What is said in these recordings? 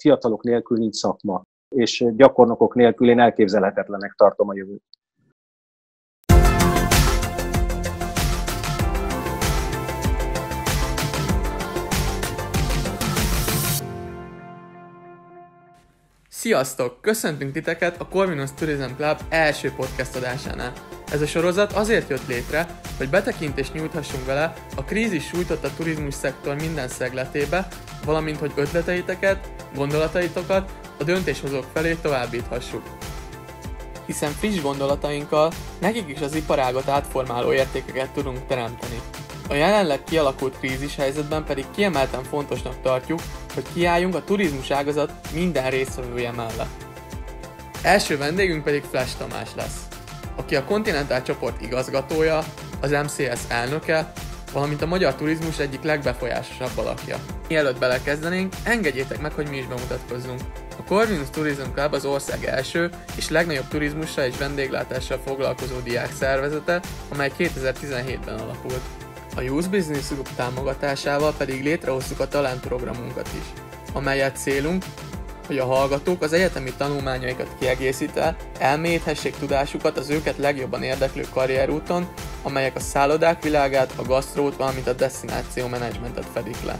fiatalok nélkül nincs szakma, és gyakornokok nélkül én elképzelhetetlenek tartom a jövőt. Sziasztok! Köszöntünk titeket a Corvinus Tourism Club első podcast adásánál. Ez a sorozat azért jött létre, hogy betekintést nyújthassunk vele a krízis sújtotta turizmus szektor minden szegletébe, valamint hogy ötleteiteket, gondolataitokat a döntéshozók felé továbbíthassuk. Hiszen friss gondolatainkkal nekik is az iparágot átformáló értékeket tudunk teremteni. A jelenleg kialakult krízis helyzetben pedig kiemelten fontosnak tartjuk, hogy kiálljunk a turizmus ágazat minden résztvevője mellett. Első vendégünk pedig Flash Tamás lesz, aki a Continental csoport igazgatója, az MCS elnöke, valamint a magyar turizmus egyik legbefolyásosabb alakja. Mielőtt belekezdenénk, engedjétek meg, hogy mi is bemutatkozzunk. A Corvinus Tourism Club az ország első és legnagyobb turizmussal és vendéglátással foglalkozó diák szervezete, amely 2017-ben alapult. A Youth Business Group támogatásával pedig létrehoztuk a Talent programunkat is, amelyet célunk, hogy a hallgatók az egyetemi tanulmányaikat kiegészítve elmélyíthessék tudásukat az őket legjobban érdeklő karrierúton, amelyek a szállodák világát, a gasztrót, valamint a destináció menedzsmentet fedik le.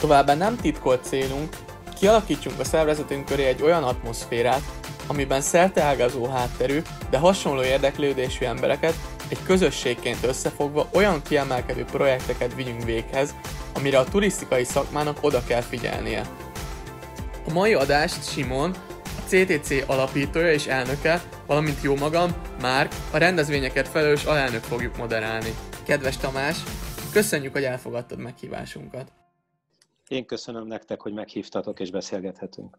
Továbbá nem titkolt célunk, kialakítsunk a szervezetünk köré egy olyan atmoszférát, amiben szerteágazó hátterű, de hasonló érdeklődésű embereket egy közösségként összefogva olyan kiemelkedő projekteket vigyünk véghez, amire a turisztikai szakmának oda kell figyelnie. A mai adást Simon, a CTC alapítója és elnöke, valamint jó magam, Márk, a rendezvényeket felelős alelnök fogjuk moderálni. Kedves Tamás, köszönjük, hogy elfogadtad meghívásunkat. Én köszönöm nektek, hogy meghívtatok és beszélgethetünk.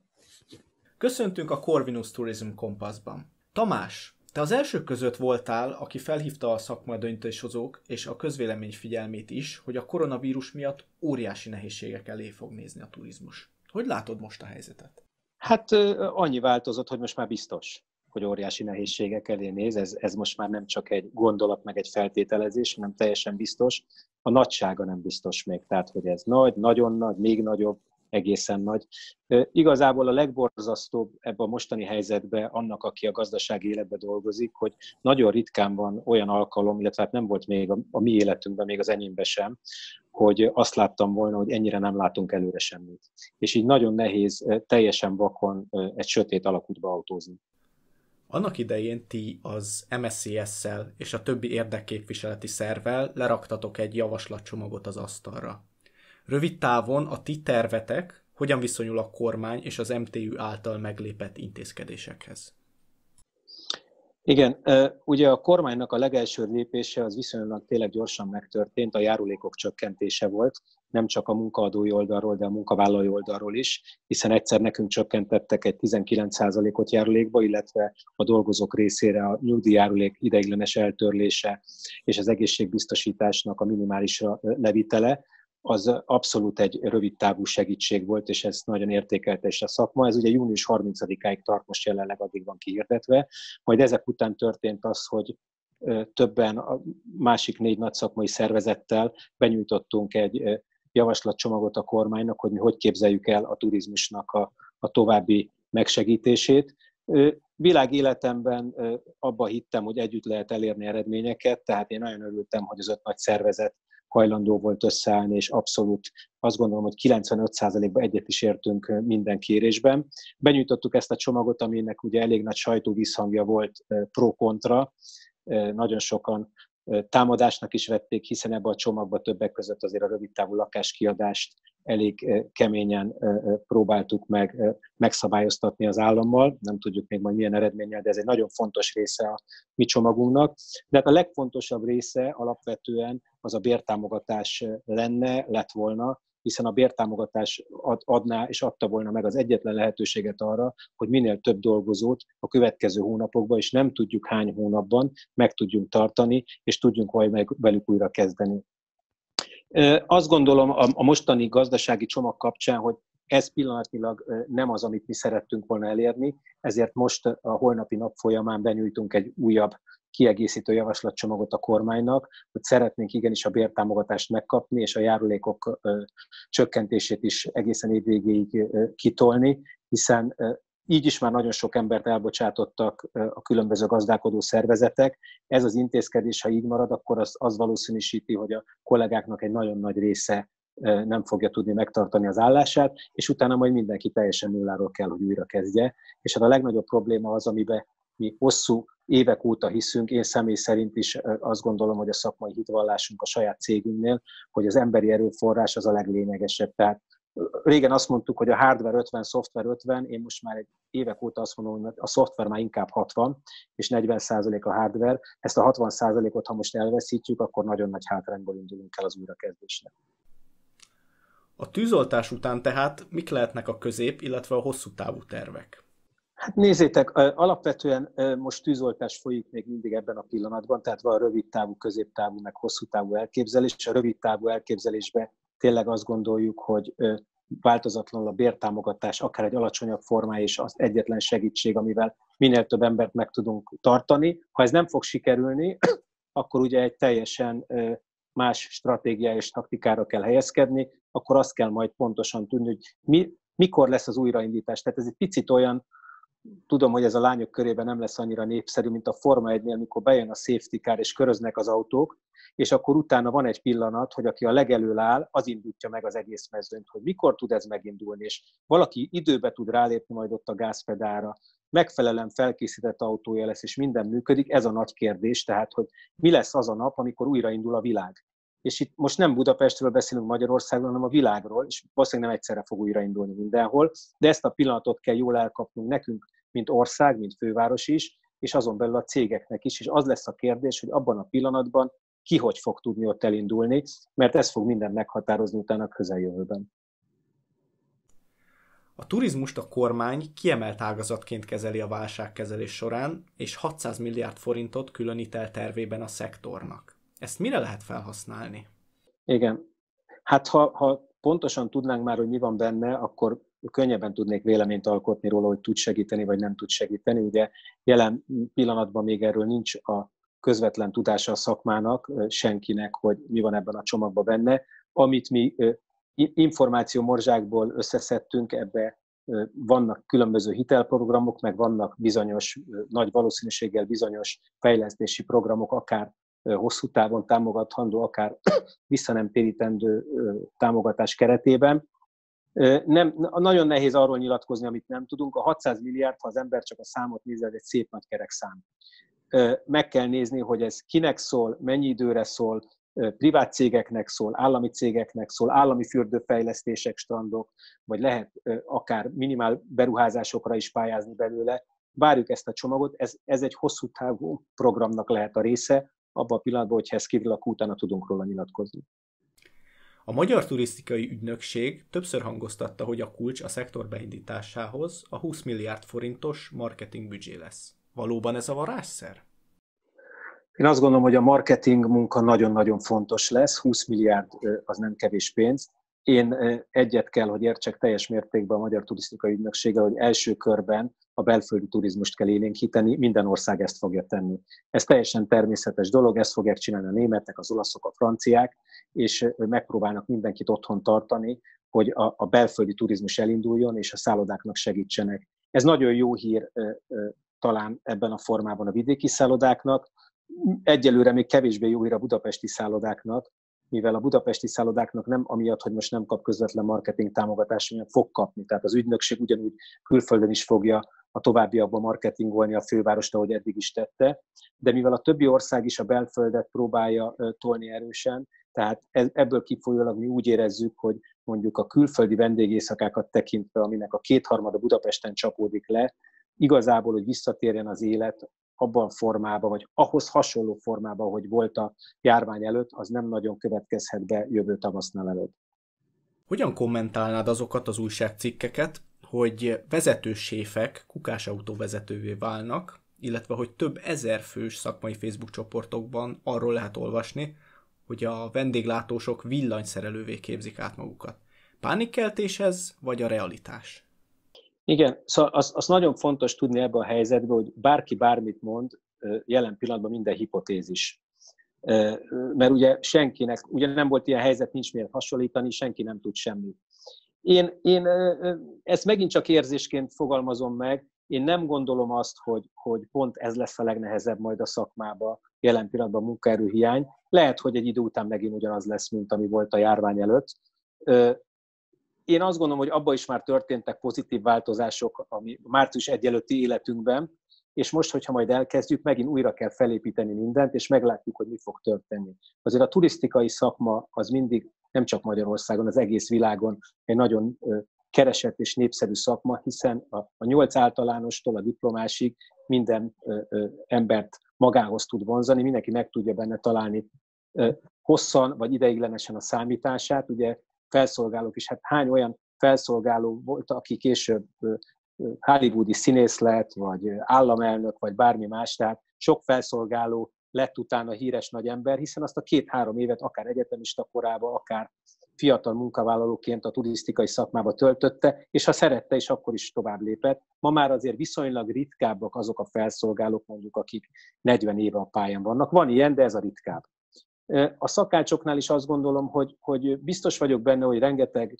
Köszöntünk a Corvinus Tourism Kompassban. Tamás, te az elsők között voltál, aki felhívta a szakmai döntéshozók és a közvélemény figyelmét is, hogy a koronavírus miatt óriási nehézségek elé fog nézni a turizmus. Hogy látod most a helyzetet? Hát annyi változott, hogy most már biztos, hogy óriási nehézségek elé néz. Ez, ez most már nem csak egy gondolat, meg egy feltételezés, hanem teljesen biztos. A nagysága nem biztos még, tehát hogy ez nagy, nagyon nagy, még nagyobb, egészen nagy. Igazából a legborzasztóbb ebben a mostani helyzetben annak, aki a gazdasági életben dolgozik, hogy nagyon ritkán van olyan alkalom, illetve hát nem volt még a, a mi életünkben, még az enyémben sem, hogy azt láttam volna, hogy ennyire nem látunk előre semmit. És így nagyon nehéz teljesen vakon egy sötét alakútba autózni. Annak idején ti az MSCS-szel és a többi érdekképviseleti szervel leraktatok egy javaslatcsomagot az asztalra. Rövid távon a ti tervetek hogyan viszonyul a kormány és az MTU által meglépett intézkedésekhez? Igen, ugye a kormánynak a legelső lépése az viszonylag tényleg gyorsan megtörtént, a járulékok csökkentése volt, nem csak a munkaadói oldalról, de a munkavállalói oldalról is, hiszen egyszer nekünk csökkentettek egy 19%-ot járulékba, illetve a dolgozók részére a nyugdíjjárulék ideiglenes eltörlése és az egészségbiztosításnak a minimálisra levitele, az abszolút egy rövid távú segítség volt, és ezt nagyon értékelte is a szakma. Ez ugye június 30-áig tart, most jelenleg addig van kihirdetve. Majd ezek után történt az, hogy többen a másik négy nagy szakmai szervezettel benyújtottunk egy javaslatcsomagot a kormánynak, hogy mi hogy képzeljük el a turizmusnak a, a további megsegítését. Világéletemben abba hittem, hogy együtt lehet elérni eredményeket, tehát én nagyon örültem, hogy az öt nagy szervezet hajlandó volt összeállni, és abszolút azt gondolom, hogy 95%-ban egyet is értünk minden kérésben. Benyújtottuk ezt a csomagot, aminek ugye elég nagy sajtóvízhangja volt pro-kontra, nagyon sokan támadásnak is vették, hiszen ebbe a csomagba többek között azért a rövidtávú lakáskiadást elég keményen próbáltuk meg megszabályoztatni az állammal. Nem tudjuk még majd milyen eredménnyel, de ez egy nagyon fontos része a mi csomagunknak. De hát a legfontosabb része alapvetően az a bértámogatás lenne, lett volna, hiszen a bértámogatás ad, adná és adta volna meg az egyetlen lehetőséget arra, hogy minél több dolgozót a következő hónapokban, és nem tudjuk hány hónapban meg tudjunk tartani, és tudjunk majd velük újra kezdeni. Azt gondolom a mostani gazdasági csomag kapcsán, hogy ez pillanatnyilag nem az, amit mi szerettünk volna elérni, ezért most a holnapi nap folyamán benyújtunk egy újabb kiegészítő javaslatcsomagot a kormánynak, hogy szeretnénk igenis a bértámogatást megkapni, és a járulékok csökkentését is egészen év végéig kitolni, hiszen így is már nagyon sok embert elbocsátottak a különböző gazdálkodó szervezetek. Ez az intézkedés, ha így marad, akkor az, az valószínűsíti, hogy a kollégáknak egy nagyon nagy része nem fogja tudni megtartani az állását, és utána majd mindenki teljesen nulláról kell, hogy újra kezdje. És hát a legnagyobb probléma az, amiben mi hosszú évek óta hiszünk, én személy szerint is azt gondolom, hogy a szakmai hitvallásunk a saját cégünknél, hogy az emberi erőforrás az a leglényegesebb. Tehát régen azt mondtuk, hogy a hardware 50, szoftver 50, én most már egy évek óta azt mondom, hogy a szoftver már inkább 60, és 40% a hardware. Ezt a 60%-ot, ha most elveszítjük, akkor nagyon nagy hátrányból indulunk el az újrakezdésnek. A tűzoltás után tehát mik lehetnek a közép, illetve a hosszú távú tervek? Hát nézzétek, alapvetően most tűzoltás folyik még mindig ebben a pillanatban, tehát van rövid távú, középtávú, meg hosszú távú elképzelés. A rövid távú elképzelésbe tényleg azt gondoljuk, hogy változatlanul a bértámogatás, akár egy alacsonyabb formája és az egyetlen segítség, amivel minél több embert meg tudunk tartani. Ha ez nem fog sikerülni, akkor ugye egy teljesen más stratégia és taktikára kell helyezkedni, akkor azt kell majd pontosan tudni, hogy mi, mikor lesz az újraindítás. Tehát ez egy picit olyan, tudom, hogy ez a lányok körében nem lesz annyira népszerű, mint a Forma 1-nél, amikor bejön a safety car és köröznek az autók, és akkor utána van egy pillanat, hogy aki a legelől áll, az indítja meg az egész mezőnyt, hogy mikor tud ez megindulni, és valaki időbe tud rálépni majd ott a gázpedára, megfelelően felkészített autója lesz, és minden működik, ez a nagy kérdés, tehát, hogy mi lesz az a nap, amikor újraindul a világ. És itt most nem Budapestről beszélünk Magyarországról, hanem a világról, és valószínűleg nem egyszerre fog újraindulni mindenhol, de ezt a pillanatot kell jól elkapnunk nekünk, mint ország, mint főváros is, és azon belül a cégeknek is, és az lesz a kérdés, hogy abban a pillanatban ki hogy fog tudni ott elindulni, mert ez fog minden meghatározni utána a közeljövőben. A turizmust a kormány kiemelt ágazatként kezeli a válságkezelés során, és 600 milliárd forintot különít el tervében a szektornak. Ezt mire lehet felhasználni? Igen. Hát ha, ha pontosan tudnánk már, hogy mi van benne, akkor könnyebben tudnék véleményt alkotni róla, hogy tud segíteni, vagy nem tud segíteni. Ugye jelen pillanatban még erről nincs a közvetlen tudása a szakmának, senkinek, hogy mi van ebben a csomagban benne. Amit mi információ morzsákból összeszedtünk, ebbe vannak különböző hitelprogramok, meg vannak bizonyos, nagy valószínűséggel bizonyos fejlesztési programok, akár hosszú távon támogathandó, akár vissza nem térítendő támogatás keretében. Nem, nagyon nehéz arról nyilatkozni, amit nem tudunk. A 600 milliárd, ha az ember csak a számot nézi, ez egy szép nagy kerek szám. Meg kell nézni, hogy ez kinek szól, mennyi időre szól, privát cégeknek szól, állami cégeknek szól, állami fürdőfejlesztések, strandok, vagy lehet akár minimál beruházásokra is pályázni belőle. Várjuk ezt a csomagot, ez, ez egy hosszú távú programnak lehet a része, abban a pillanatban, hogyha ez kivilak, utána tudunk róla nyilatkozni. A Magyar Turisztikai Ügynökség többször hangoztatta, hogy a kulcs a szektor beindításához a 20 milliárd forintos marketing büdzsé lesz. Valóban ez a varázsszer? Én azt gondolom, hogy a marketing munka nagyon-nagyon fontos lesz, 20 milliárd az nem kevés pénz. Én egyet kell, hogy értsek teljes mértékben a Magyar Turisztikai Ügynökséggel, hogy első körben a belföldi turizmust kell élénkíteni, minden ország ezt fogja tenni. Ez teljesen természetes dolog, ezt fogják csinálni a németek, az olaszok, a franciák, és megpróbálnak mindenkit otthon tartani, hogy a, a belföldi turizmus elinduljon, és a szállodáknak segítsenek. Ez nagyon jó hír talán ebben a formában a vidéki szállodáknak, egyelőre még kevésbé jó hír a budapesti szállodáknak, mivel a budapesti szállodáknak nem amiatt, hogy most nem kap közvetlen marketing támogatást, miatt fog kapni. Tehát az ügynökség ugyanúgy külföldön is fogja a továbbiakban marketingolni a fővárost, ahogy eddig is tette, de mivel a többi ország is a belföldet próbálja tolni erősen, tehát e-, ebből kifolyólag mi úgy érezzük, hogy mondjuk a külföldi vendégészakákat tekintve, aminek a kétharmada Budapesten csapódik le, igazából, hogy visszatérjen az élet abban a formában, vagy ahhoz hasonló formában, hogy volt a járvány előtt, az nem nagyon következhet be jövő tavasznál előtt. Hogyan kommentálnád azokat az újságcikkeket, hogy vezetőséfek kukásautó vezetővé válnak, illetve hogy több ezer fős szakmai Facebook csoportokban arról lehet olvasni, hogy a vendéglátósok villanyszerelővé képzik át magukat. Pánikkeltés ez, vagy a realitás? Igen, szóval az, az nagyon fontos tudni ebben a helyzetben, hogy bárki bármit mond, jelen pillanatban minden hipotézis. Mert ugye senkinek, ugye nem volt ilyen helyzet, nincs miért hasonlítani, senki nem tud semmit. Én, én ezt megint csak érzésként fogalmazom meg, én nem gondolom azt, hogy, hogy pont ez lesz a legnehezebb majd a szakmába, jelen pillanatban munkaerőhiány. Lehet, hogy egy idő után megint ugyanaz lesz, mint ami volt a járvány előtt. Én azt gondolom, hogy abban is már történtek pozitív változások ami március egy előtti életünkben, és most, hogyha majd elkezdjük, megint újra kell felépíteni mindent, és meglátjuk, hogy mi fog történni. Azért a turisztikai szakma az mindig, nem csak Magyarországon, az egész világon egy nagyon keresett és népszerű szakma, hiszen a, a nyolc általánostól a diplomásig minden embert magához tud vonzani, mindenki meg tudja benne találni hosszan vagy ideiglenesen a számítását. Ugye felszolgálók is, hát hány olyan felszolgáló volt, aki később hollywoodi színész lett, vagy államelnök, vagy bármi más, tehát sok felszolgáló lett utána híres nagy ember, hiszen azt a két-három évet akár egyetemista korába, akár fiatal munkavállalóként a turisztikai szakmába töltötte, és ha szerette is, akkor is tovább lépett. Ma már azért viszonylag ritkábbak azok a felszolgálók, mondjuk, akik 40 éve a pályán vannak. Van ilyen, de ez a ritkább. A szakácsoknál is azt gondolom, hogy, hogy biztos vagyok benne, hogy rengeteg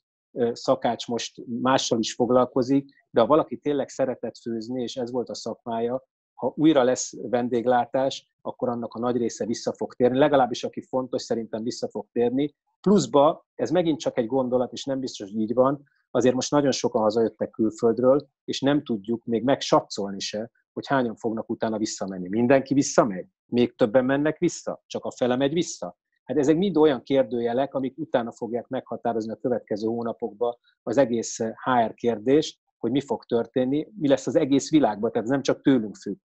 szakács most mással is foglalkozik, de ha valaki tényleg szeretett főzni, és ez volt a szakmája, ha újra lesz vendéglátás, akkor annak a nagy része vissza fog térni, legalábbis aki fontos, szerintem vissza fog térni. Pluszba, ez megint csak egy gondolat, és nem biztos, hogy így van, azért most nagyon sokan hazajöttek külföldről, és nem tudjuk még megsatszolni se, hogy hányan fognak utána visszamenni. Mindenki visszamegy? Még többen mennek vissza? Csak a fele megy vissza? Hát ezek mind olyan kérdőjelek, amik utána fogják meghatározni a következő hónapokban az egész HR kérdést, hogy mi fog történni, mi lesz az egész világban, tehát ez nem csak tőlünk függ.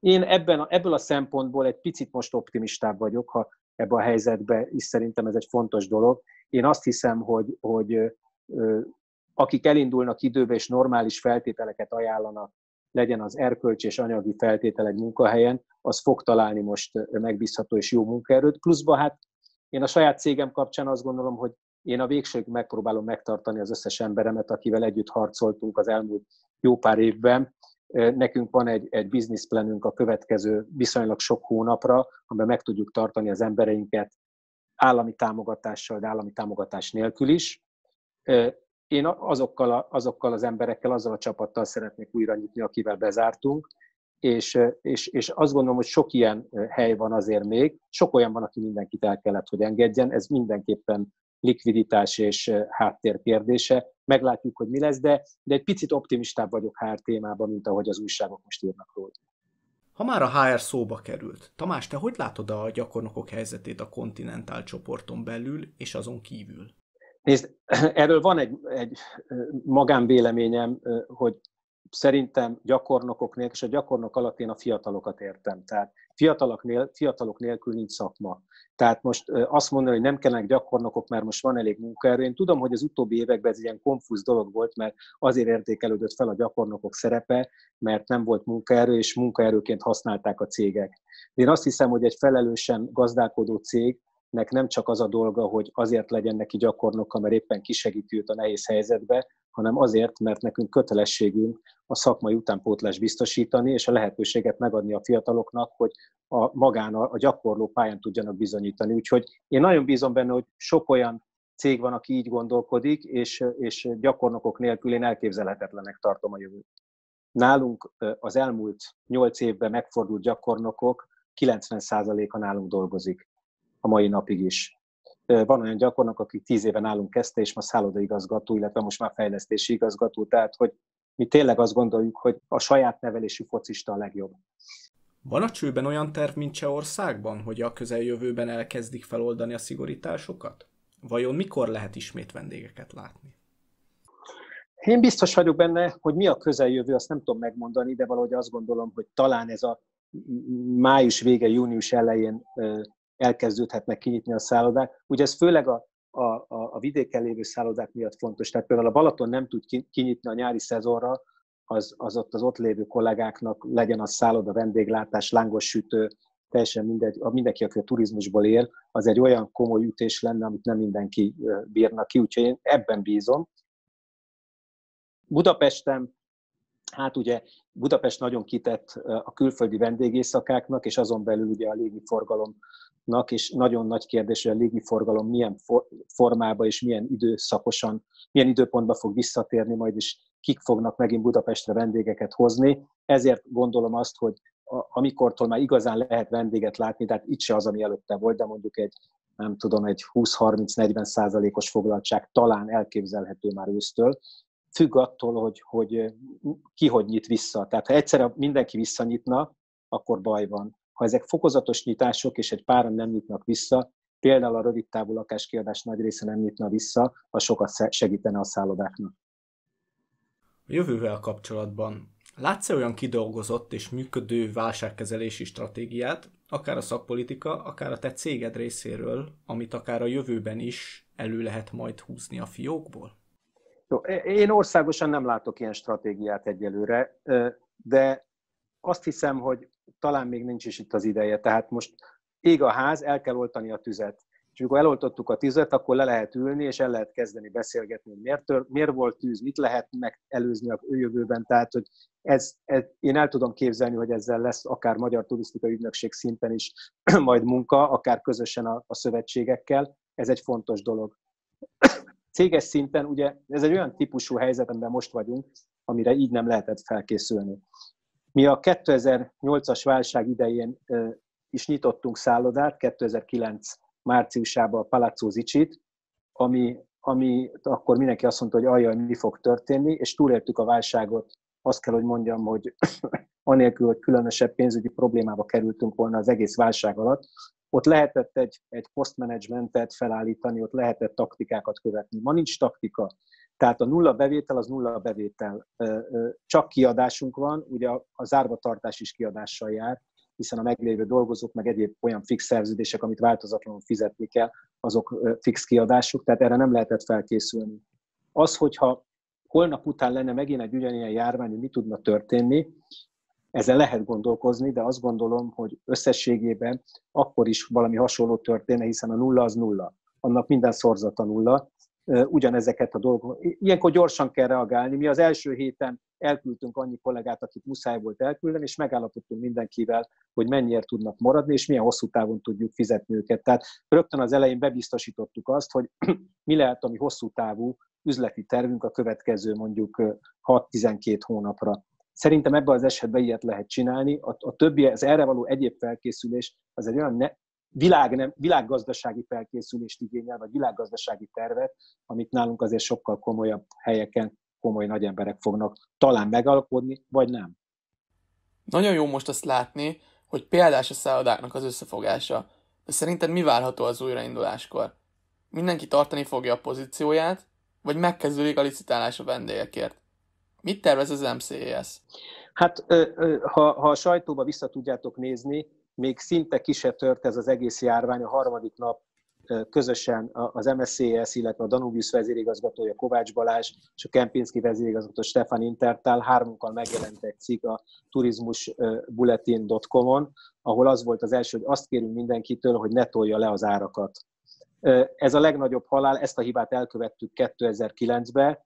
Én ebben, ebből a szempontból egy picit most optimistább vagyok, ha ebbe a helyzetbe is szerintem ez egy fontos dolog. Én azt hiszem, hogy, hogy akik elindulnak időbe és normális feltételeket ajánlanak, legyen az erkölcsi és anyagi feltétel egy munkahelyen, az fog találni most megbízható és jó munkaerőt. Pluszban hát én a saját cégem kapcsán azt gondolom, hogy én a végsőkig megpróbálom megtartani az összes emberemet, akivel együtt harcoltunk az elmúlt jó pár évben, Nekünk van egy, egy bizniszplanünk a következő viszonylag sok hónapra, amiben meg tudjuk tartani az embereinket állami támogatással, de állami támogatás nélkül is. Én azokkal, a, azokkal az emberekkel, azzal a csapattal szeretnék újra nyitni, akivel bezártunk, és, és, és azt gondolom, hogy sok ilyen hely van azért még, sok olyan van, aki mindenkit el kellett, hogy engedjen, ez mindenképpen likviditás és háttér kérdése. Meglátjuk, hogy mi lesz, de, de egy picit optimistább vagyok HR témában, mint ahogy az újságok most írnak róla. Ha már a HR szóba került, Tamás, te hogy látod a gyakornokok helyzetét a kontinentál csoporton belül és azon kívül? Nézd, erről van egy, egy magánvéleményem, hogy szerintem gyakornokok nélkül, és a gyakornok alatt én a fiatalokat értem. Tehát fiatalok, nél, fiatalok nélkül nincs szakma. Tehát most azt mondani, hogy nem kellenek gyakornokok, mert most van elég munkaerő. Én tudom, hogy az utóbbi években ez ilyen konfúz dolog volt, mert azért értékelődött fel a gyakornokok szerepe, mert nem volt munkaerő, és munkaerőként használták a cégek. De én azt hiszem, hogy egy felelősen gazdálkodó cég nem csak az a dolga, hogy azért legyen neki gyakornoka, mert éppen kisegíti őt a nehéz helyzetbe, hanem azért, mert nekünk kötelességünk a szakmai utánpótlás biztosítani, és a lehetőséget megadni a fiataloknak, hogy a magán a, gyakorló pályán tudjanak bizonyítani. Úgyhogy én nagyon bízom benne, hogy sok olyan cég van, aki így gondolkodik, és, és gyakornokok nélkül én elképzelhetetlenek tartom a jövőt. Nálunk az elmúlt nyolc évben megfordult gyakornokok 90%-a nálunk dolgozik a mai napig is. Van olyan gyakornok, aki tíz éven nálunk kezdte, és ma szállodaigazgató, illetve most már fejlesztési igazgató, tehát hogy mi tényleg azt gondoljuk, hogy a saját nevelésű focista a legjobb. Van a csőben olyan terv, mint Csehországban, hogy a közeljövőben elkezdik feloldani a szigorításokat? Vajon mikor lehet ismét vendégeket látni? Én biztos vagyok benne, hogy mi a közeljövő, azt nem tudom megmondani, de valahogy azt gondolom, hogy talán ez a május vége, június elején elkezdődhetnek kinyitni a szállodák. Ugye ez főleg a, a, a, a vidéken lévő szállodák miatt fontos. Tehát például a Balaton nem tud kinyitni a nyári szezonra, az, az ott az ott lévő kollégáknak legyen a szálloda, vendéglátás, lángos sütő, teljesen mindegy, mindenki, aki a turizmusból él, az egy olyan komoly ütés lenne, amit nem mindenki bírna ki, úgyhogy én ebben bízom. Budapesten, Hát ugye Budapest nagyon kitett a külföldi vendégészakáknak, és azon belül ugye a légiforgalomnak, és nagyon nagy kérdés, hogy a légiforgalom milyen formába és milyen időszakosan, milyen időpontban fog visszatérni, majd is kik fognak megint Budapestre vendégeket hozni. Ezért gondolom azt, hogy amikortól már igazán lehet vendéget látni, tehát itt se az, ami előtte volt, de mondjuk egy nem tudom, egy 20-30-40 százalékos foglaltság talán elképzelhető már ősztől, függ attól, hogy, hogy ki hogy nyit vissza. Tehát ha egyszerre mindenki visszanyitna, akkor baj van. Ha ezek fokozatos nyitások, és egy páran nem nyitnak vissza, például a rövid távú lakáskiadás nagy része nem nyitna vissza, az sokat segítene a szállodáknak. A jövővel kapcsolatban látsz -e olyan kidolgozott és működő válságkezelési stratégiát, akár a szakpolitika, akár a te céged részéről, amit akár a jövőben is elő lehet majd húzni a fiókból? Jó, én országosan nem látok ilyen stratégiát egyelőre, de azt hiszem, hogy talán még nincs is itt az ideje. Tehát most ég a ház, el kell oltani a tüzet. És amikor eloltottuk a tüzet, akkor le lehet ülni, és el lehet kezdeni beszélgetni, hogy miért, tör, miért volt tűz, mit lehet megelőzni a jövőben. Tehát, hogy ez, ez, én el tudom képzelni, hogy ezzel lesz akár Magyar Turisztikai Ügynökség szinten is majd munka, akár közösen a, a szövetségekkel. Ez egy fontos dolog. Céges szinten ugye ez egy olyan típusú helyzet, amiben most vagyunk, amire így nem lehetett felkészülni. Mi a 2008-as válság idején is nyitottunk szállodát, 2009 márciusában a Palazzo Zicsit, ami, ami akkor mindenki azt mondta, hogy ajaj, mi fog történni, és túléltük a válságot. Azt kell, hogy mondjam, hogy anélkül, hogy különösebb pénzügyi problémába kerültünk volna az egész válság alatt, ott lehetett egy, egy postmanagementet felállítani, ott lehetett taktikákat követni. Ma nincs taktika. Tehát a nulla bevétel az nulla bevétel. Csak kiadásunk van, ugye a zárvatartás is kiadással jár, hiszen a meglévő dolgozók, meg egyéb olyan fix szerződések, amit változatlanul fizetni kell, azok fix kiadásuk, tehát erre nem lehetett felkészülni. Az, hogyha holnap után lenne megint egy ugyanilyen járvány, hogy mi tudna történni, ezzel lehet gondolkozni, de azt gondolom, hogy összességében akkor is valami hasonló történne, hiszen a nulla az nulla. Annak minden szorzata nulla. Ugyanezeket a dolgokat. Ilyenkor gyorsan kell reagálni. Mi az első héten elküldtünk annyi kollégát, akit muszáj volt elküldeni, és megállapodtunk mindenkivel, hogy mennyiért tudnak maradni, és milyen hosszú távon tudjuk fizetni őket. Tehát rögtön az elején bebiztosítottuk azt, hogy mi lehet a mi hosszú távú üzleti tervünk a következő mondjuk 6-12 hónapra. Szerintem ebben az esetben ilyet lehet csinálni. A, a többi, az erre való egyéb felkészülés, az egy olyan ne, világ, nem, világgazdasági felkészülést igényel, vagy világgazdasági tervet, amit nálunk azért sokkal komolyabb helyeken komoly nagy emberek fognak talán megalkodni, vagy nem. Nagyon jó most azt látni, hogy példás a szállodáknak az összefogása. De szerinted mi várható az újrainduláskor? Mindenki tartani fogja a pozícióját, vagy megkezdődik a licitálás a vendégekért? Mit tervez az MCES? Hát, ha, ha a sajtóba vissza tudjátok nézni, még szinte ki se tört ez az egész járvány. A harmadik nap közösen az MSCS, illetve a Danubius vezérigazgatója Kovács Balázs és a Kempinski vezérigazgató Stefan Intertál hármunkkal megjelent egy cikk a turizmusbulletin.com-on, ahol az volt az első, hogy azt kérünk mindenkitől, hogy ne tolja le az árakat. Ez a legnagyobb halál, ezt a hibát elkövettük 2009-ben,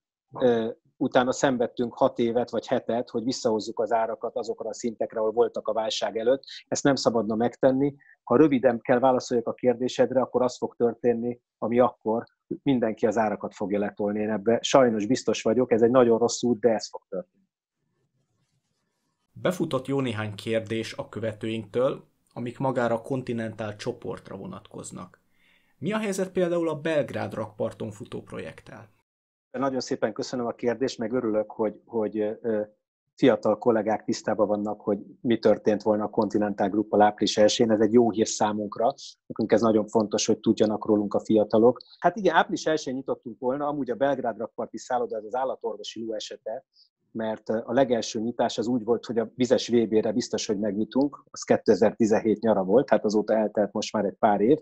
utána szenvedtünk hat évet vagy hetet, hogy visszahozzuk az árakat azokra a szintekre, ahol voltak a válság előtt. Ezt nem szabadna megtenni. Ha röviden kell válaszoljak a kérdésedre, akkor az fog történni, ami akkor mindenki az árakat fogja letolni. Én ebbe sajnos biztos vagyok, ez egy nagyon rossz út, de ez fog történni. Befutott jó néhány kérdés a követőinktől, amik magára a kontinentál csoportra vonatkoznak. Mi a helyzet például a Belgrád rakparton futó projekttel? Nagyon szépen köszönöm a kérdést, meg örülök, hogy, hogy fiatal kollégák tisztában vannak, hogy mi történt volna a Continental Gruppal április 1 Ez egy jó hír számunkra. Nekünk ez nagyon fontos, hogy tudjanak rólunk a fiatalok. Hát igen, április 1 nyitottunk volna, amúgy a Belgrád rakparti szálloda, ez az állatorvosi ló esete, mert a legelső nyitás az úgy volt, hogy a vizes VB-re biztos, hogy megnyitunk, az 2017 nyara volt, hát azóta eltelt most már egy pár év,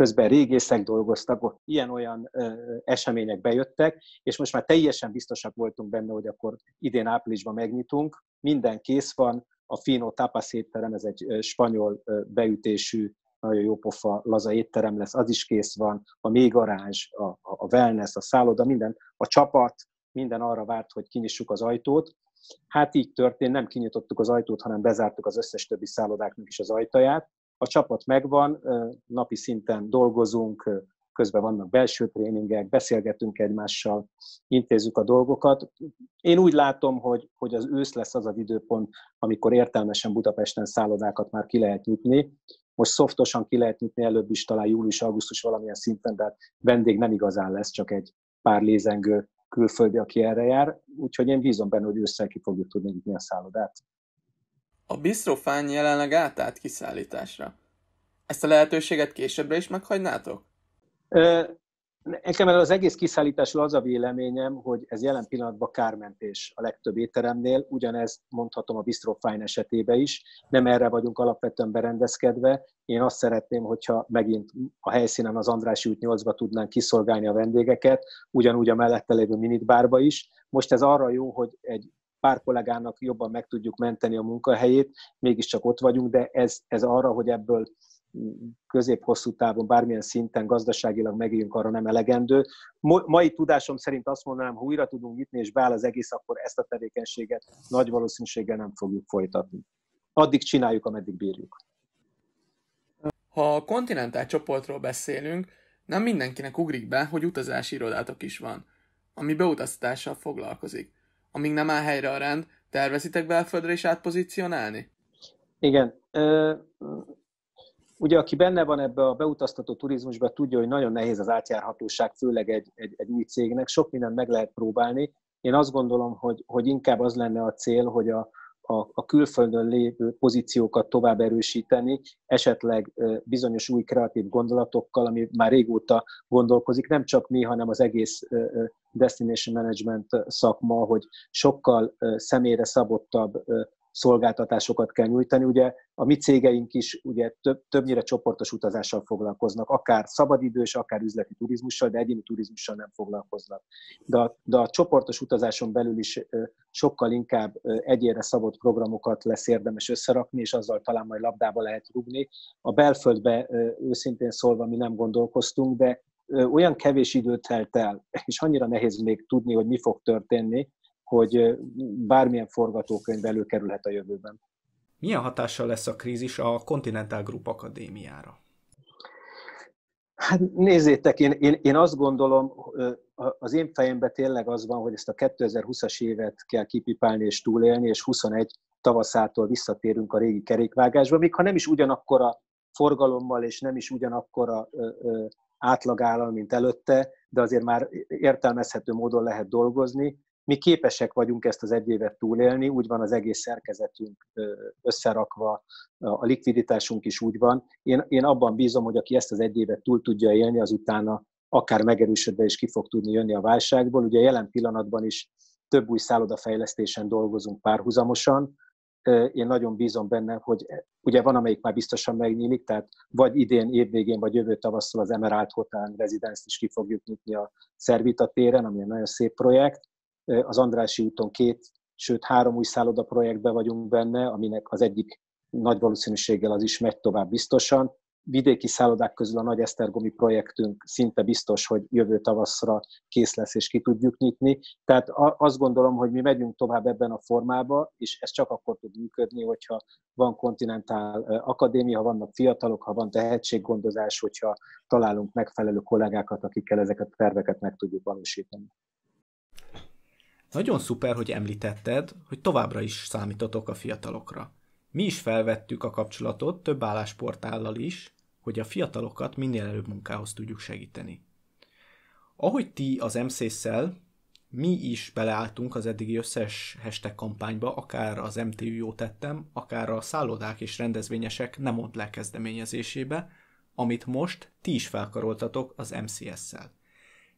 közben régészek dolgoztak, ilyen-olyan események bejöttek, és most már teljesen biztosak voltunk benne, hogy akkor idén áprilisban megnyitunk, minden kész van, a Fino Tapas étterem, ez egy spanyol beütésű, nagyon jó pofa, laza étterem lesz, az is kész van, a mélygarázs, a, a wellness, a szálloda, minden, a csapat, minden arra várt, hogy kinyissuk az ajtót, Hát így történt, nem kinyitottuk az ajtót, hanem bezártuk az összes többi szállodáknak is az ajtaját. A csapat megvan, napi szinten dolgozunk, közben vannak belső tréningek, beszélgetünk egymással, intézzük a dolgokat. Én úgy látom, hogy, hogy az ősz lesz az az időpont, amikor értelmesen Budapesten szállodákat már ki lehet nyitni. Most szoftosan ki lehet nyitni, előbb is talán július-augusztus valamilyen szinten, de vendég nem igazán lesz, csak egy pár lézengő külföldi, aki erre jár. Úgyhogy én bízom benne, hogy ősszel ki fogjuk tudni nyitni a szállodát. A Bistrofány jelenleg átállt kiszállításra. Ezt a lehetőséget későbbre is meghagynátok? Nekem az egész kiszállításról az a véleményem, hogy ez jelen pillanatban kármentés a legtöbb étteremnél, ugyanez mondhatom a Bistro Fine esetében is. Nem erre vagyunk alapvetően berendezkedve. Én azt szeretném, hogyha megint a helyszínen az Andrási út 8-ba tudnánk kiszolgálni a vendégeket, ugyanúgy a mellette lévő minitbárba is. Most ez arra jó, hogy egy pár kollégának jobban meg tudjuk menteni a munkahelyét, mégiscsak ott vagyunk, de ez, ez arra, hogy ebből közép-hosszú távon bármilyen szinten gazdaságilag megéljünk, arra nem elegendő. Mai tudásom szerint azt mondanám, ha újra tudunk nyitni és beáll az egész, akkor ezt a tevékenységet nagy valószínűséggel nem fogjuk folytatni. Addig csináljuk, ameddig bírjuk. Ha a kontinentál csoportról beszélünk, nem mindenkinek ugrik be, hogy utazási irodátok is van, ami beutaztatással foglalkozik. Amíg nem áll helyre a rend, tervezitek belföldre is átpozícionálni? Igen. Ugye, aki benne van ebbe a beutaztató turizmusba, tudja, hogy nagyon nehéz az átjárhatóság, főleg egy, egy, egy új cégnek. Sok mindent meg lehet próbálni. Én azt gondolom, hogy, hogy inkább az lenne a cél, hogy a, a, a külföldön lévő pozíciókat tovább erősíteni, esetleg bizonyos új kreatív gondolatokkal, ami már régóta gondolkozik, nem csak mi, hanem az egész destination management szakma, hogy sokkal személyre szabottabb szolgáltatásokat kell nyújtani. Ugye a mi cégeink is ugye több, többnyire csoportos utazással foglalkoznak, akár szabadidős, akár üzleti turizmussal, de egyéni turizmussal nem foglalkoznak. De a, de a csoportos utazáson belül is sokkal inkább egyére szabott programokat lesz érdemes összerakni, és azzal talán majd labdába lehet rugni. A belföldbe őszintén szólva mi nem gondolkoztunk, de olyan kevés időt telt el, és annyira nehéz még tudni, hogy mi fog történni, hogy bármilyen forgatókönyv előkerülhet a jövőben. Milyen hatással lesz a krízis a Continental Group Akadémiára? Hát nézzétek, én, én, én azt gondolom, az én fejemben tényleg az van, hogy ezt a 2020-as évet kell kipipálni és túlélni, és 21 tavaszától visszatérünk a régi kerékvágásba, még ha nem is ugyanakkor a forgalommal, és nem is ugyanakkor a átlagállal, mint előtte, de azért már értelmezhető módon lehet dolgozni, mi képesek vagyunk ezt az egy évet túlélni, úgy van az egész szerkezetünk összerakva, a likviditásunk is úgy van. Én, én abban bízom, hogy aki ezt az egy évet túl tudja élni, az utána akár megerősödve is ki fog tudni jönni a válságból. Ugye jelen pillanatban is több új szállodafejlesztésen dolgozunk párhuzamosan. Én nagyon bízom benne, hogy ugye van, amelyik már biztosan megnyílik, tehát vagy idén évvégén, vagy jövő tavasszal az Emerald Hotel Residence is ki fogjuk nyitni a Szervita téren, ami egy nagyon szép projekt az Andrási úton két, sőt három új szálloda projektben vagyunk benne, aminek az egyik nagy valószínűséggel az is megy tovább biztosan. Vidéki szállodák közül a Nagy Esztergomi projektünk szinte biztos, hogy jövő tavaszra kész lesz és ki tudjuk nyitni. Tehát azt gondolom, hogy mi megyünk tovább ebben a formába, és ez csak akkor tud működni, hogyha van kontinentál akadémia, ha vannak fiatalok, ha van tehetséggondozás, hogyha találunk megfelelő kollégákat, akikkel ezeket a terveket meg tudjuk valósítani. Nagyon szuper, hogy említetted, hogy továbbra is számítotok a fiatalokra. Mi is felvettük a kapcsolatot több állásportállal is, hogy a fiatalokat minél előbb munkához tudjuk segíteni. Ahogy ti az MCS-szel, mi is beleálltunk az eddigi összes hashtag kampányba, akár az MTU jó tettem, akár a szállodák és rendezvényesek nem mond le kezdeményezésébe, amit most ti is felkaroltatok az MCS-szel.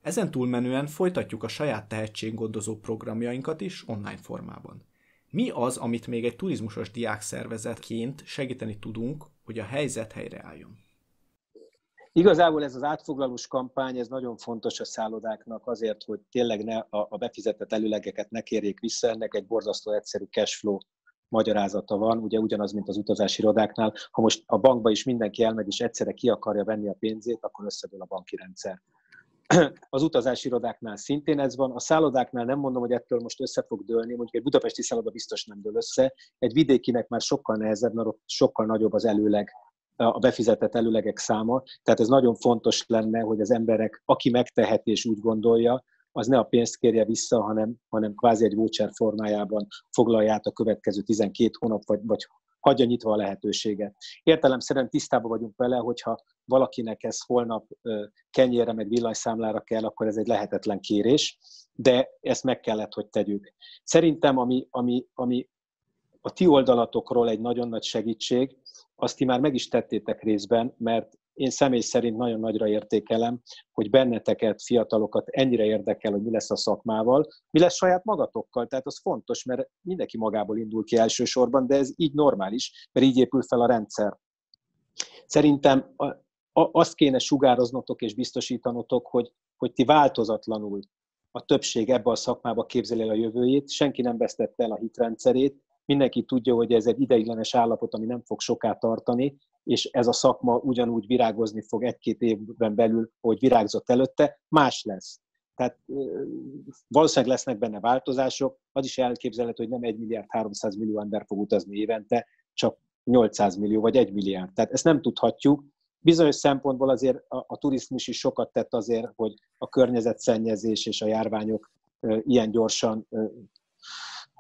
Ezen túlmenően folytatjuk a saját tehetséggondozó programjainkat is online formában. Mi az, amit még egy turizmusos diákszervezetként segíteni tudunk, hogy a helyzet helyreálljon? Igazából ez az átfoglalós kampány, ez nagyon fontos a szállodáknak azért, hogy tényleg ne a befizetett előlegeket ne kérjék vissza, ennek egy borzasztó egyszerű cashflow magyarázata van, ugye ugyanaz, mint az utazási irodáknál. Ha most a bankba is mindenki elmegy és egyszerre ki akarja venni a pénzét, akkor összedől a banki rendszer. Az utazási irodáknál szintén ez van, a szállodáknál nem mondom, hogy ettől most össze fog dőlni, mondjuk egy budapesti szálloda biztos nem dől össze, egy vidékinek már sokkal nehezebb, mert sokkal nagyobb az előleg, a befizetett előlegek száma, tehát ez nagyon fontos lenne, hogy az emberek, aki megteheti és úgy gondolja, az ne a pénzt kérje vissza, hanem, hanem kvázi egy voucher formájában foglalja át a következő 12 hónap, vagy, vagy hagyja nyitva a lehetőséget. Értelemszerűen tisztában vagyunk vele, hogyha valakinek ez holnap kenyére meg villanyszámlára kell, akkor ez egy lehetetlen kérés, de ezt meg kellett, hogy tegyük. Szerintem, ami, ami, ami a ti oldalatokról egy nagyon nagy segítség, azt ti már meg is tettétek részben, mert én személy szerint nagyon nagyra értékelem, hogy benneteket, fiatalokat ennyire érdekel, hogy mi lesz a szakmával, mi lesz saját magatokkal. Tehát az fontos, mert mindenki magából indul ki elsősorban, de ez így normális, mert így épül fel a rendszer. Szerintem azt kéne sugároznotok és biztosítanotok, hogy, hogy ti változatlanul a többség ebbe a szakmába képzeli el a jövőjét, senki nem vesztette el a hitrendszerét, mindenki tudja, hogy ez egy ideiglenes állapot, ami nem fog soká tartani, és ez a szakma ugyanúgy virágozni fog egy-két évben belül, hogy virágzott előtte, más lesz. Tehát valószínűleg lesznek benne változások, az is elképzelhető, hogy nem 1 milliárd 300 millió ember fog utazni évente, csak 800 millió vagy 1 milliárd. Tehát ezt nem tudhatjuk. Bizonyos szempontból azért a, a turizmus is sokat tett azért, hogy a környezetszennyezés és a járványok ilyen gyorsan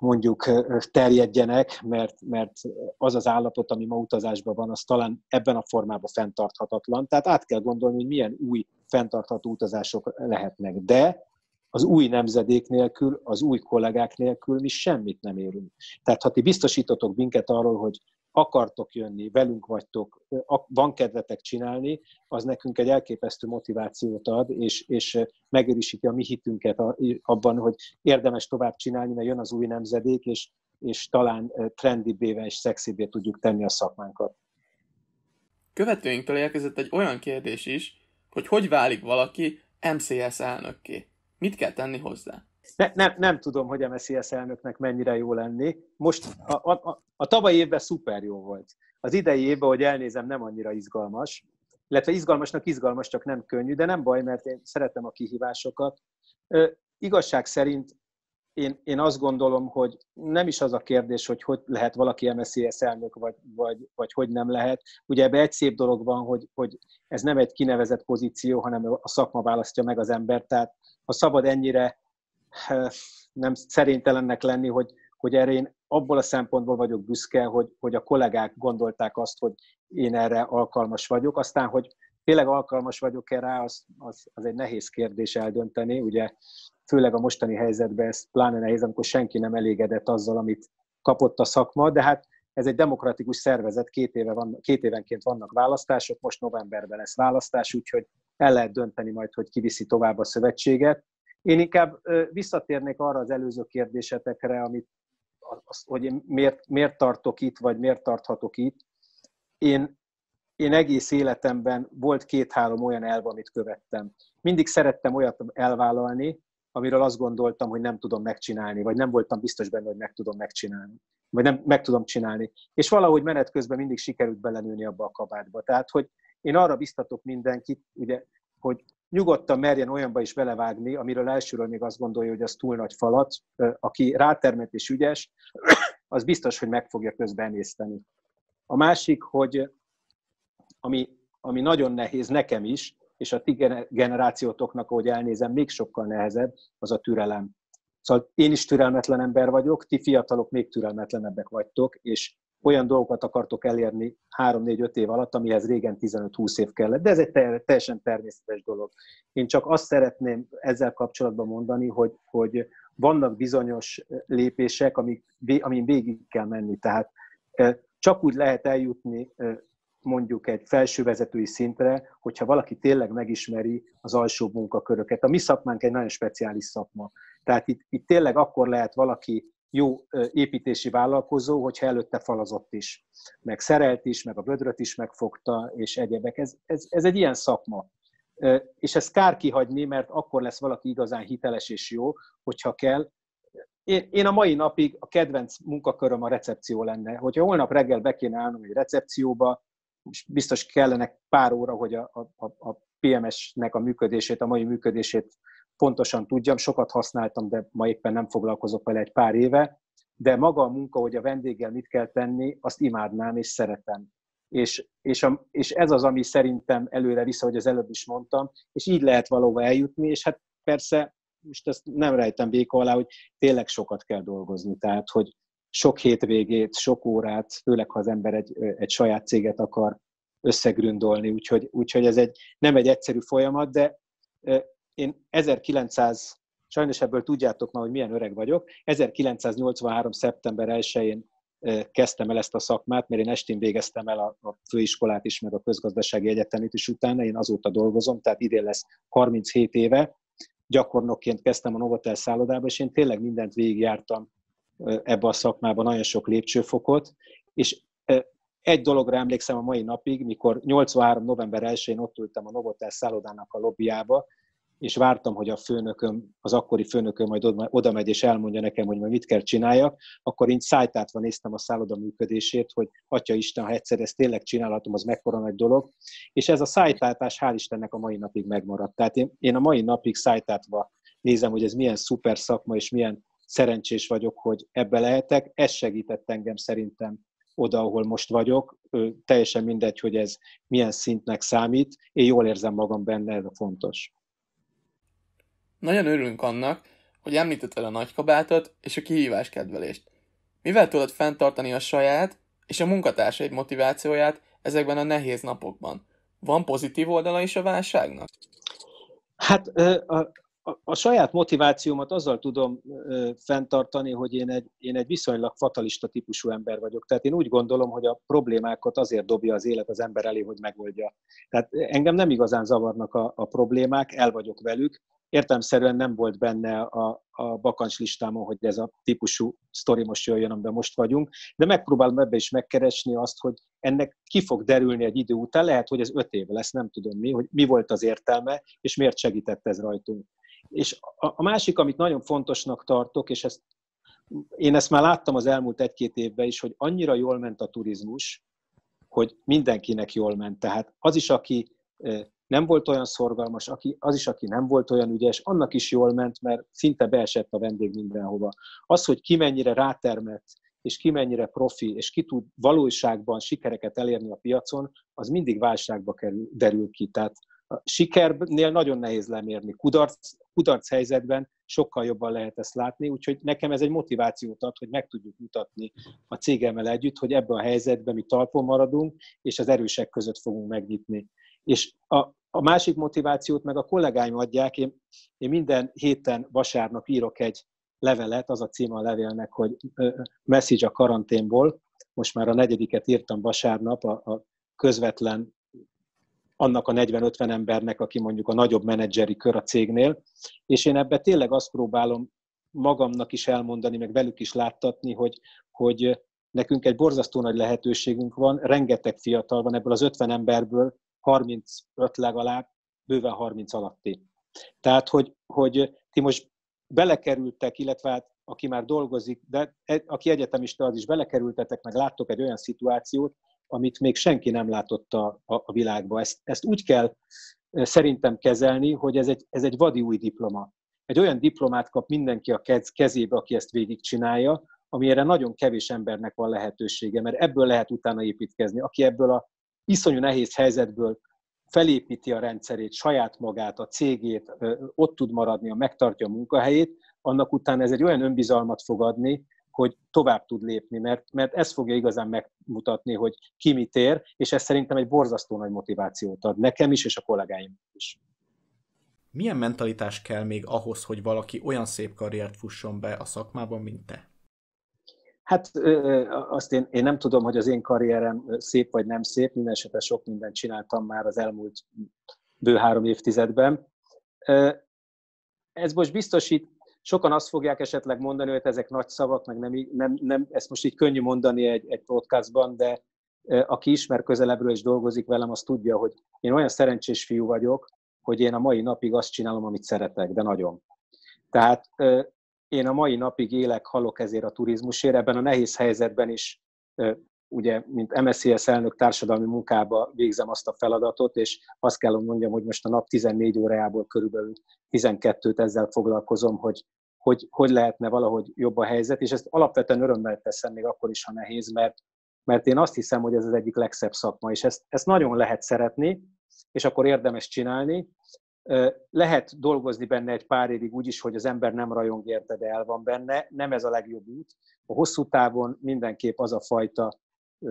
mondjuk terjedjenek, mert, mert az az állapot, ami ma utazásban van, az talán ebben a formában fenntarthatatlan. Tehát át kell gondolni, hogy milyen új fenntartható utazások lehetnek. De az új nemzedék nélkül, az új kollégák nélkül mi semmit nem érünk. Tehát ha ti biztosítotok minket arról, hogy akartok jönni, velünk vagytok, van kedvetek csinálni, az nekünk egy elképesztő motivációt ad, és, és megerősíti a mi hitünket abban, hogy érdemes tovább csinálni, mert jön az új nemzedék, és, és talán trendibbé és szexibbé tudjuk tenni a szakmánkat. Követőinktől érkezett egy olyan kérdés is, hogy hogy válik valaki MCS elnökké. Mit kell tenni hozzá? Ne, nem, nem tudom, hogy MSZS elnöknek mennyire jó lenni. Most a, a, a, a tavalyi évben szuper jó volt. Az idei évben, hogy elnézem, nem annyira izgalmas. Illetve izgalmasnak izgalmas, csak nem könnyű, de nem baj, mert én szeretem a kihívásokat. Ö, igazság szerint én, én azt gondolom, hogy nem is az a kérdés, hogy hogy lehet valaki MSZS elnök, vagy, vagy, vagy hogy nem lehet. Ugye ebbe egy szép dolog van, hogy, hogy ez nem egy kinevezett pozíció, hanem a szakma választja meg az embert. Tehát ha szabad ennyire nem szerintelennek lenni, hogy, hogy erre én abból a szempontból vagyok büszke, hogy, hogy a kollégák gondolták azt, hogy én erre alkalmas vagyok. Aztán, hogy tényleg alkalmas vagyok-e rá, az, az, az egy nehéz kérdés eldönteni. Ugye főleg a mostani helyzetben ez pláne nehéz, amikor senki nem elégedett azzal, amit kapott a szakma, de hát ez egy demokratikus szervezet, két, éve van, két évenként vannak választások, most novemberben lesz választás, úgyhogy el lehet dönteni majd, hogy kiviszi tovább a szövetséget. Én inkább visszatérnék arra az előző kérdésetekre, amit, hogy én miért, miért tartok itt, vagy miért tarthatok itt. Én, én egész életemben volt két-három olyan elv, amit követtem. Mindig szerettem olyat elvállalni, amiről azt gondoltam, hogy nem tudom megcsinálni, vagy nem voltam biztos benne, hogy meg tudom megcsinálni, vagy nem meg tudom csinálni. És valahogy menet közben mindig sikerült belenőni abba a kabátba. Tehát, hogy én arra biztatok mindenkit, ugye, hogy nyugodtan merjen olyanba is belevágni, amiről elsőről még azt gondolja, hogy az túl nagy falat. Aki rátermet és ügyes, az biztos, hogy meg fogja közben emészteni. A másik, hogy ami, ami nagyon nehéz nekem is, és a ti generációtoknak, ahogy elnézem, még sokkal nehezebb, az a türelem. Szóval én is türelmetlen ember vagyok, ti fiatalok még türelmetlenebbek vagytok, és olyan dolgokat akartok elérni 3-4-5 év alatt, amihez régen 15-20 év kellett, de ez egy teljesen természetes dolog. Én csak azt szeretném ezzel kapcsolatban mondani, hogy, hogy vannak bizonyos lépések, amik, amin végig kell menni. Tehát csak úgy lehet eljutni mondjuk egy felsővezetői szintre, hogyha valaki tényleg megismeri az alsó munkaköröket. A mi szakmánk egy nagyon speciális szakma. Tehát itt, itt tényleg akkor lehet valaki jó építési vállalkozó, hogyha előtte falazott is, meg szerelt is, meg a bödröt is megfogta, és egyebek. Ez, ez, ez egy ilyen szakma. És ezt kár kihagyni, mert akkor lesz valaki igazán hiteles és jó, hogyha kell. Én, én a mai napig a kedvenc munkaköröm a recepció lenne. Hogyha holnap reggel be kéne állnom egy recepcióba, biztos kellene pár óra, hogy a, a, a PMS-nek a működését, a mai működését pontosan tudjam, sokat használtam, de ma éppen nem foglalkozok vele egy pár éve, de maga a munka, hogy a vendéggel mit kell tenni, azt imádnám és szeretem. És, és, a, és ez az, ami szerintem előre vissza, hogy az előbb is mondtam, és így lehet valóban eljutni, és hát persze most ezt nem rejtem béka alá, hogy tényleg sokat kell dolgozni, tehát hogy sok hétvégét, sok órát, főleg ha az ember egy, egy saját céget akar összegründolni, úgyhogy, úgyhogy ez egy, nem egy egyszerű folyamat, de én 1900, sajnos ebből tudjátok már, hogy milyen öreg vagyok, 1983. szeptember 1-én kezdtem el ezt a szakmát, mert én estén végeztem el a, a főiskolát is, meg a közgazdasági egyetemét is utána, én azóta dolgozom, tehát idén lesz 37 éve, gyakornokként kezdtem a Novotel szállodába, és én tényleg mindent végigjártam ebbe a szakmában, nagyon sok lépcsőfokot, és egy dologra emlékszem a mai napig, mikor 83. november 1-én ott ültem a Novotel szállodának a lobbyába, és vártam, hogy a főnököm, az akkori főnököm majd oda megy és elmondja nekem, hogy majd mit kell csináljak, akkor én szájtátva néztem a szálloda működését, hogy Atya Isten, ha egyszer ezt tényleg csinálhatom, az mekkora nagy dolog. És ez a szájtátás hál' Istennek a mai napig megmaradt. Tehát én, én a mai napig szájtátva nézem, hogy ez milyen szuper szakma, és milyen szerencsés vagyok, hogy ebbe lehetek. Ez segített engem szerintem oda, ahol most vagyok. Teljesen mindegy, hogy ez milyen szintnek számít. Én jól érzem magam benne, ez a fontos. Nagyon örülünk annak, hogy említetted a nagykabátot és a kihívás kedvelést. Mivel tudod fenntartani a saját és a munkatársaid motivációját ezekben a nehéz napokban? Van pozitív oldala is a válságnak? Hát a, a, a saját motivációmat azzal tudom fenntartani, hogy én egy, én egy viszonylag fatalista típusú ember vagyok. Tehát én úgy gondolom, hogy a problémákat azért dobja az élet az ember elé, hogy megoldja. Tehát engem nem igazán zavarnak a, a problémák, el vagyok velük, értelmszerűen nem volt benne a, a bakancs listámon, hogy ez a típusú sztori most jöjjön, amiben most vagyunk, de megpróbálom ebbe is megkeresni azt, hogy ennek ki fog derülni egy idő után, lehet, hogy ez öt év lesz, nem tudom mi, hogy mi volt az értelme, és miért segített ez rajtunk. És a, a másik, amit nagyon fontosnak tartok, és ezt, én ezt már láttam az elmúlt egy-két évben is, hogy annyira jól ment a turizmus, hogy mindenkinek jól ment. Tehát az is, aki nem volt olyan szorgalmas, aki, az is, aki nem volt olyan ügyes, annak is jól ment, mert szinte beesett a vendég mindenhova. Az, hogy ki mennyire rátermett, és ki mennyire profi, és ki tud valóságban sikereket elérni a piacon, az mindig válságba kerül, derül ki. Tehát a sikernél nagyon nehéz lemérni. Kudarc, kudarc helyzetben sokkal jobban lehet ezt látni, úgyhogy nekem ez egy motivációt ad, hogy meg tudjuk mutatni a cégemmel együtt, hogy ebben a helyzetben mi talpon maradunk, és az erősek között fogunk megnyitni. És a, a másik motivációt meg a kollégáim adják. Én, én minden héten vasárnap írok egy levelet, az a cím a levélnek, hogy message a karanténból. Most már a negyediket írtam vasárnap a, a közvetlen annak a 40-50 embernek, aki mondjuk a nagyobb menedzseri kör a cégnél, és én ebbe tényleg azt próbálom magamnak is elmondani, meg velük is láttatni, hogy, hogy nekünk egy borzasztó nagy lehetőségünk van, rengeteg fiatal van ebből az 50 emberből, 35 legalább, bőven 30 alatti. Tehát, hogy, hogy ti most belekerültek, illetve hát aki már dolgozik, de e, aki egyetemista, az is belekerültetek, meg láttok egy olyan szituációt, amit még senki nem látott a, a, a világban. Ezt, ezt úgy kell szerintem kezelni, hogy ez egy, ez egy vadi új diploma. Egy olyan diplomát kap mindenki a kez, kezébe, aki ezt végigcsinálja, amire nagyon kevés embernek van lehetősége, mert ebből lehet utána építkezni. Aki ebből a iszonyú nehéz helyzetből felépíti a rendszerét, saját magát, a cégét, ott tud maradni, a megtartja a munkahelyét, annak után ez egy olyan önbizalmat fog adni, hogy tovább tud lépni, mert, mert ez fogja igazán megmutatni, hogy ki mit ér, és ez szerintem egy borzasztó nagy motivációt ad nekem is, és a kollégáim is. Milyen mentalitás kell még ahhoz, hogy valaki olyan szép karriert fusson be a szakmában, mint te? Hát azt én, én nem tudom, hogy az én karrierem szép vagy nem szép, minden sok mindent csináltam már az elmúlt bő három évtizedben. Ez most biztosít, sokan azt fogják esetleg mondani, hogy ezek nagy szavak, meg nem, nem, nem ezt most így könnyű mondani egy, egy podcastban, de aki ismer közelebbről és dolgozik velem, az tudja, hogy én olyan szerencsés fiú vagyok, hogy én a mai napig azt csinálom, amit szeretek, de nagyon. Tehát én a mai napig élek, halok ezért a turizmusért, ebben a nehéz helyzetben is ugye, mint MSZS elnök társadalmi munkába végzem azt a feladatot, és azt kell, mondjam, hogy most a nap 14 órájából körülbelül 12-t ezzel foglalkozom, hogy hogy, hogy lehetne valahogy jobb a helyzet, és ezt alapvetően örömmel teszem, még akkor is, ha nehéz, mert, mert én azt hiszem, hogy ez az egyik legszebb szakma, és ezt, ezt nagyon lehet szeretni, és akkor érdemes csinálni. Lehet dolgozni benne egy pár évig úgy is, hogy az ember nem rajong érte, de el van benne. Nem ez a legjobb út. A hosszú távon mindenképp az a fajta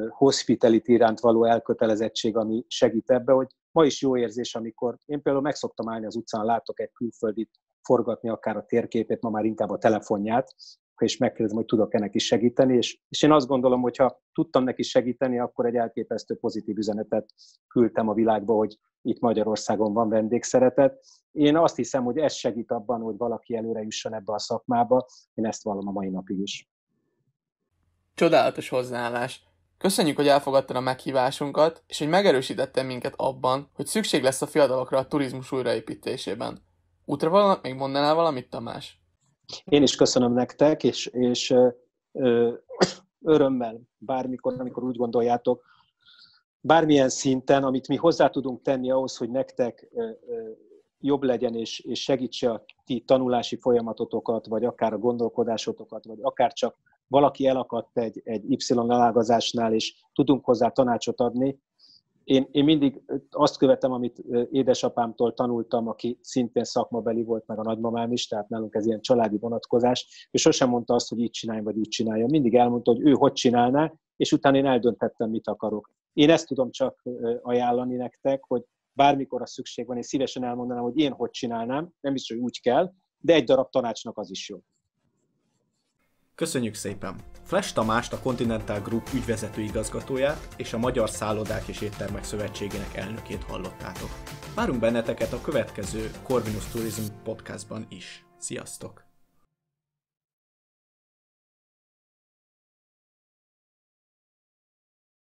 hospitality iránt való elkötelezettség, ami segít ebbe, hogy ma is jó érzés, amikor én például meg szoktam állni az utcán, látok egy külföldit forgatni akár a térképét, ma már inkább a telefonját, és megkérdezem, hogy tudok-e neki segíteni, és, és én azt gondolom, hogy ha tudtam neki segíteni, akkor egy elképesztő pozitív üzenetet küldtem a világba, hogy itt Magyarországon van vendégszeretet. Én azt hiszem, hogy ez segít abban, hogy valaki előre jusson ebbe a szakmába. Én ezt vallom a mai napig is. Csodálatos hozzáállás. Köszönjük, hogy elfogadtad a meghívásunkat, és hogy megerősítettél minket abban, hogy szükség lesz a fiatalokra a turizmus újraépítésében. Útra még mondanál valamit, Tamás? Én is köszönöm nektek, és, és ö, örömmel bármikor, amikor úgy gondoljátok, bármilyen szinten, amit mi hozzá tudunk tenni ahhoz, hogy nektek jobb legyen, és, és segítse a ti tanulási folyamatotokat, vagy akár a gondolkodásotokat, vagy akár csak valaki elakadt egy, egy Y elágazásnál, és tudunk hozzá tanácsot adni, én, én mindig azt követem, amit édesapámtól tanultam, aki szintén szakmabeli volt, meg a nagymamám is, tehát nálunk ez ilyen családi vonatkozás, és sosem mondta azt, hogy így csinálj, vagy úgy csinálja. Mindig elmondta, hogy ő hogy csinálná, és utána én eldönthettem, mit akarok. Én ezt tudom csak ajánlani nektek, hogy bármikor a szükség van, én szívesen elmondanám, hogy én hogy csinálnám, nem is, hogy úgy kell, de egy darab tanácsnak az is jó. Köszönjük szépen! Flash Tamást, a Continental Group ügyvezető igazgatóját és a Magyar Szállodák és Éttermek Szövetségének elnökét hallottátok. Várunk benneteket a következő Corvinus Tourism podcastban is. Sziasztok!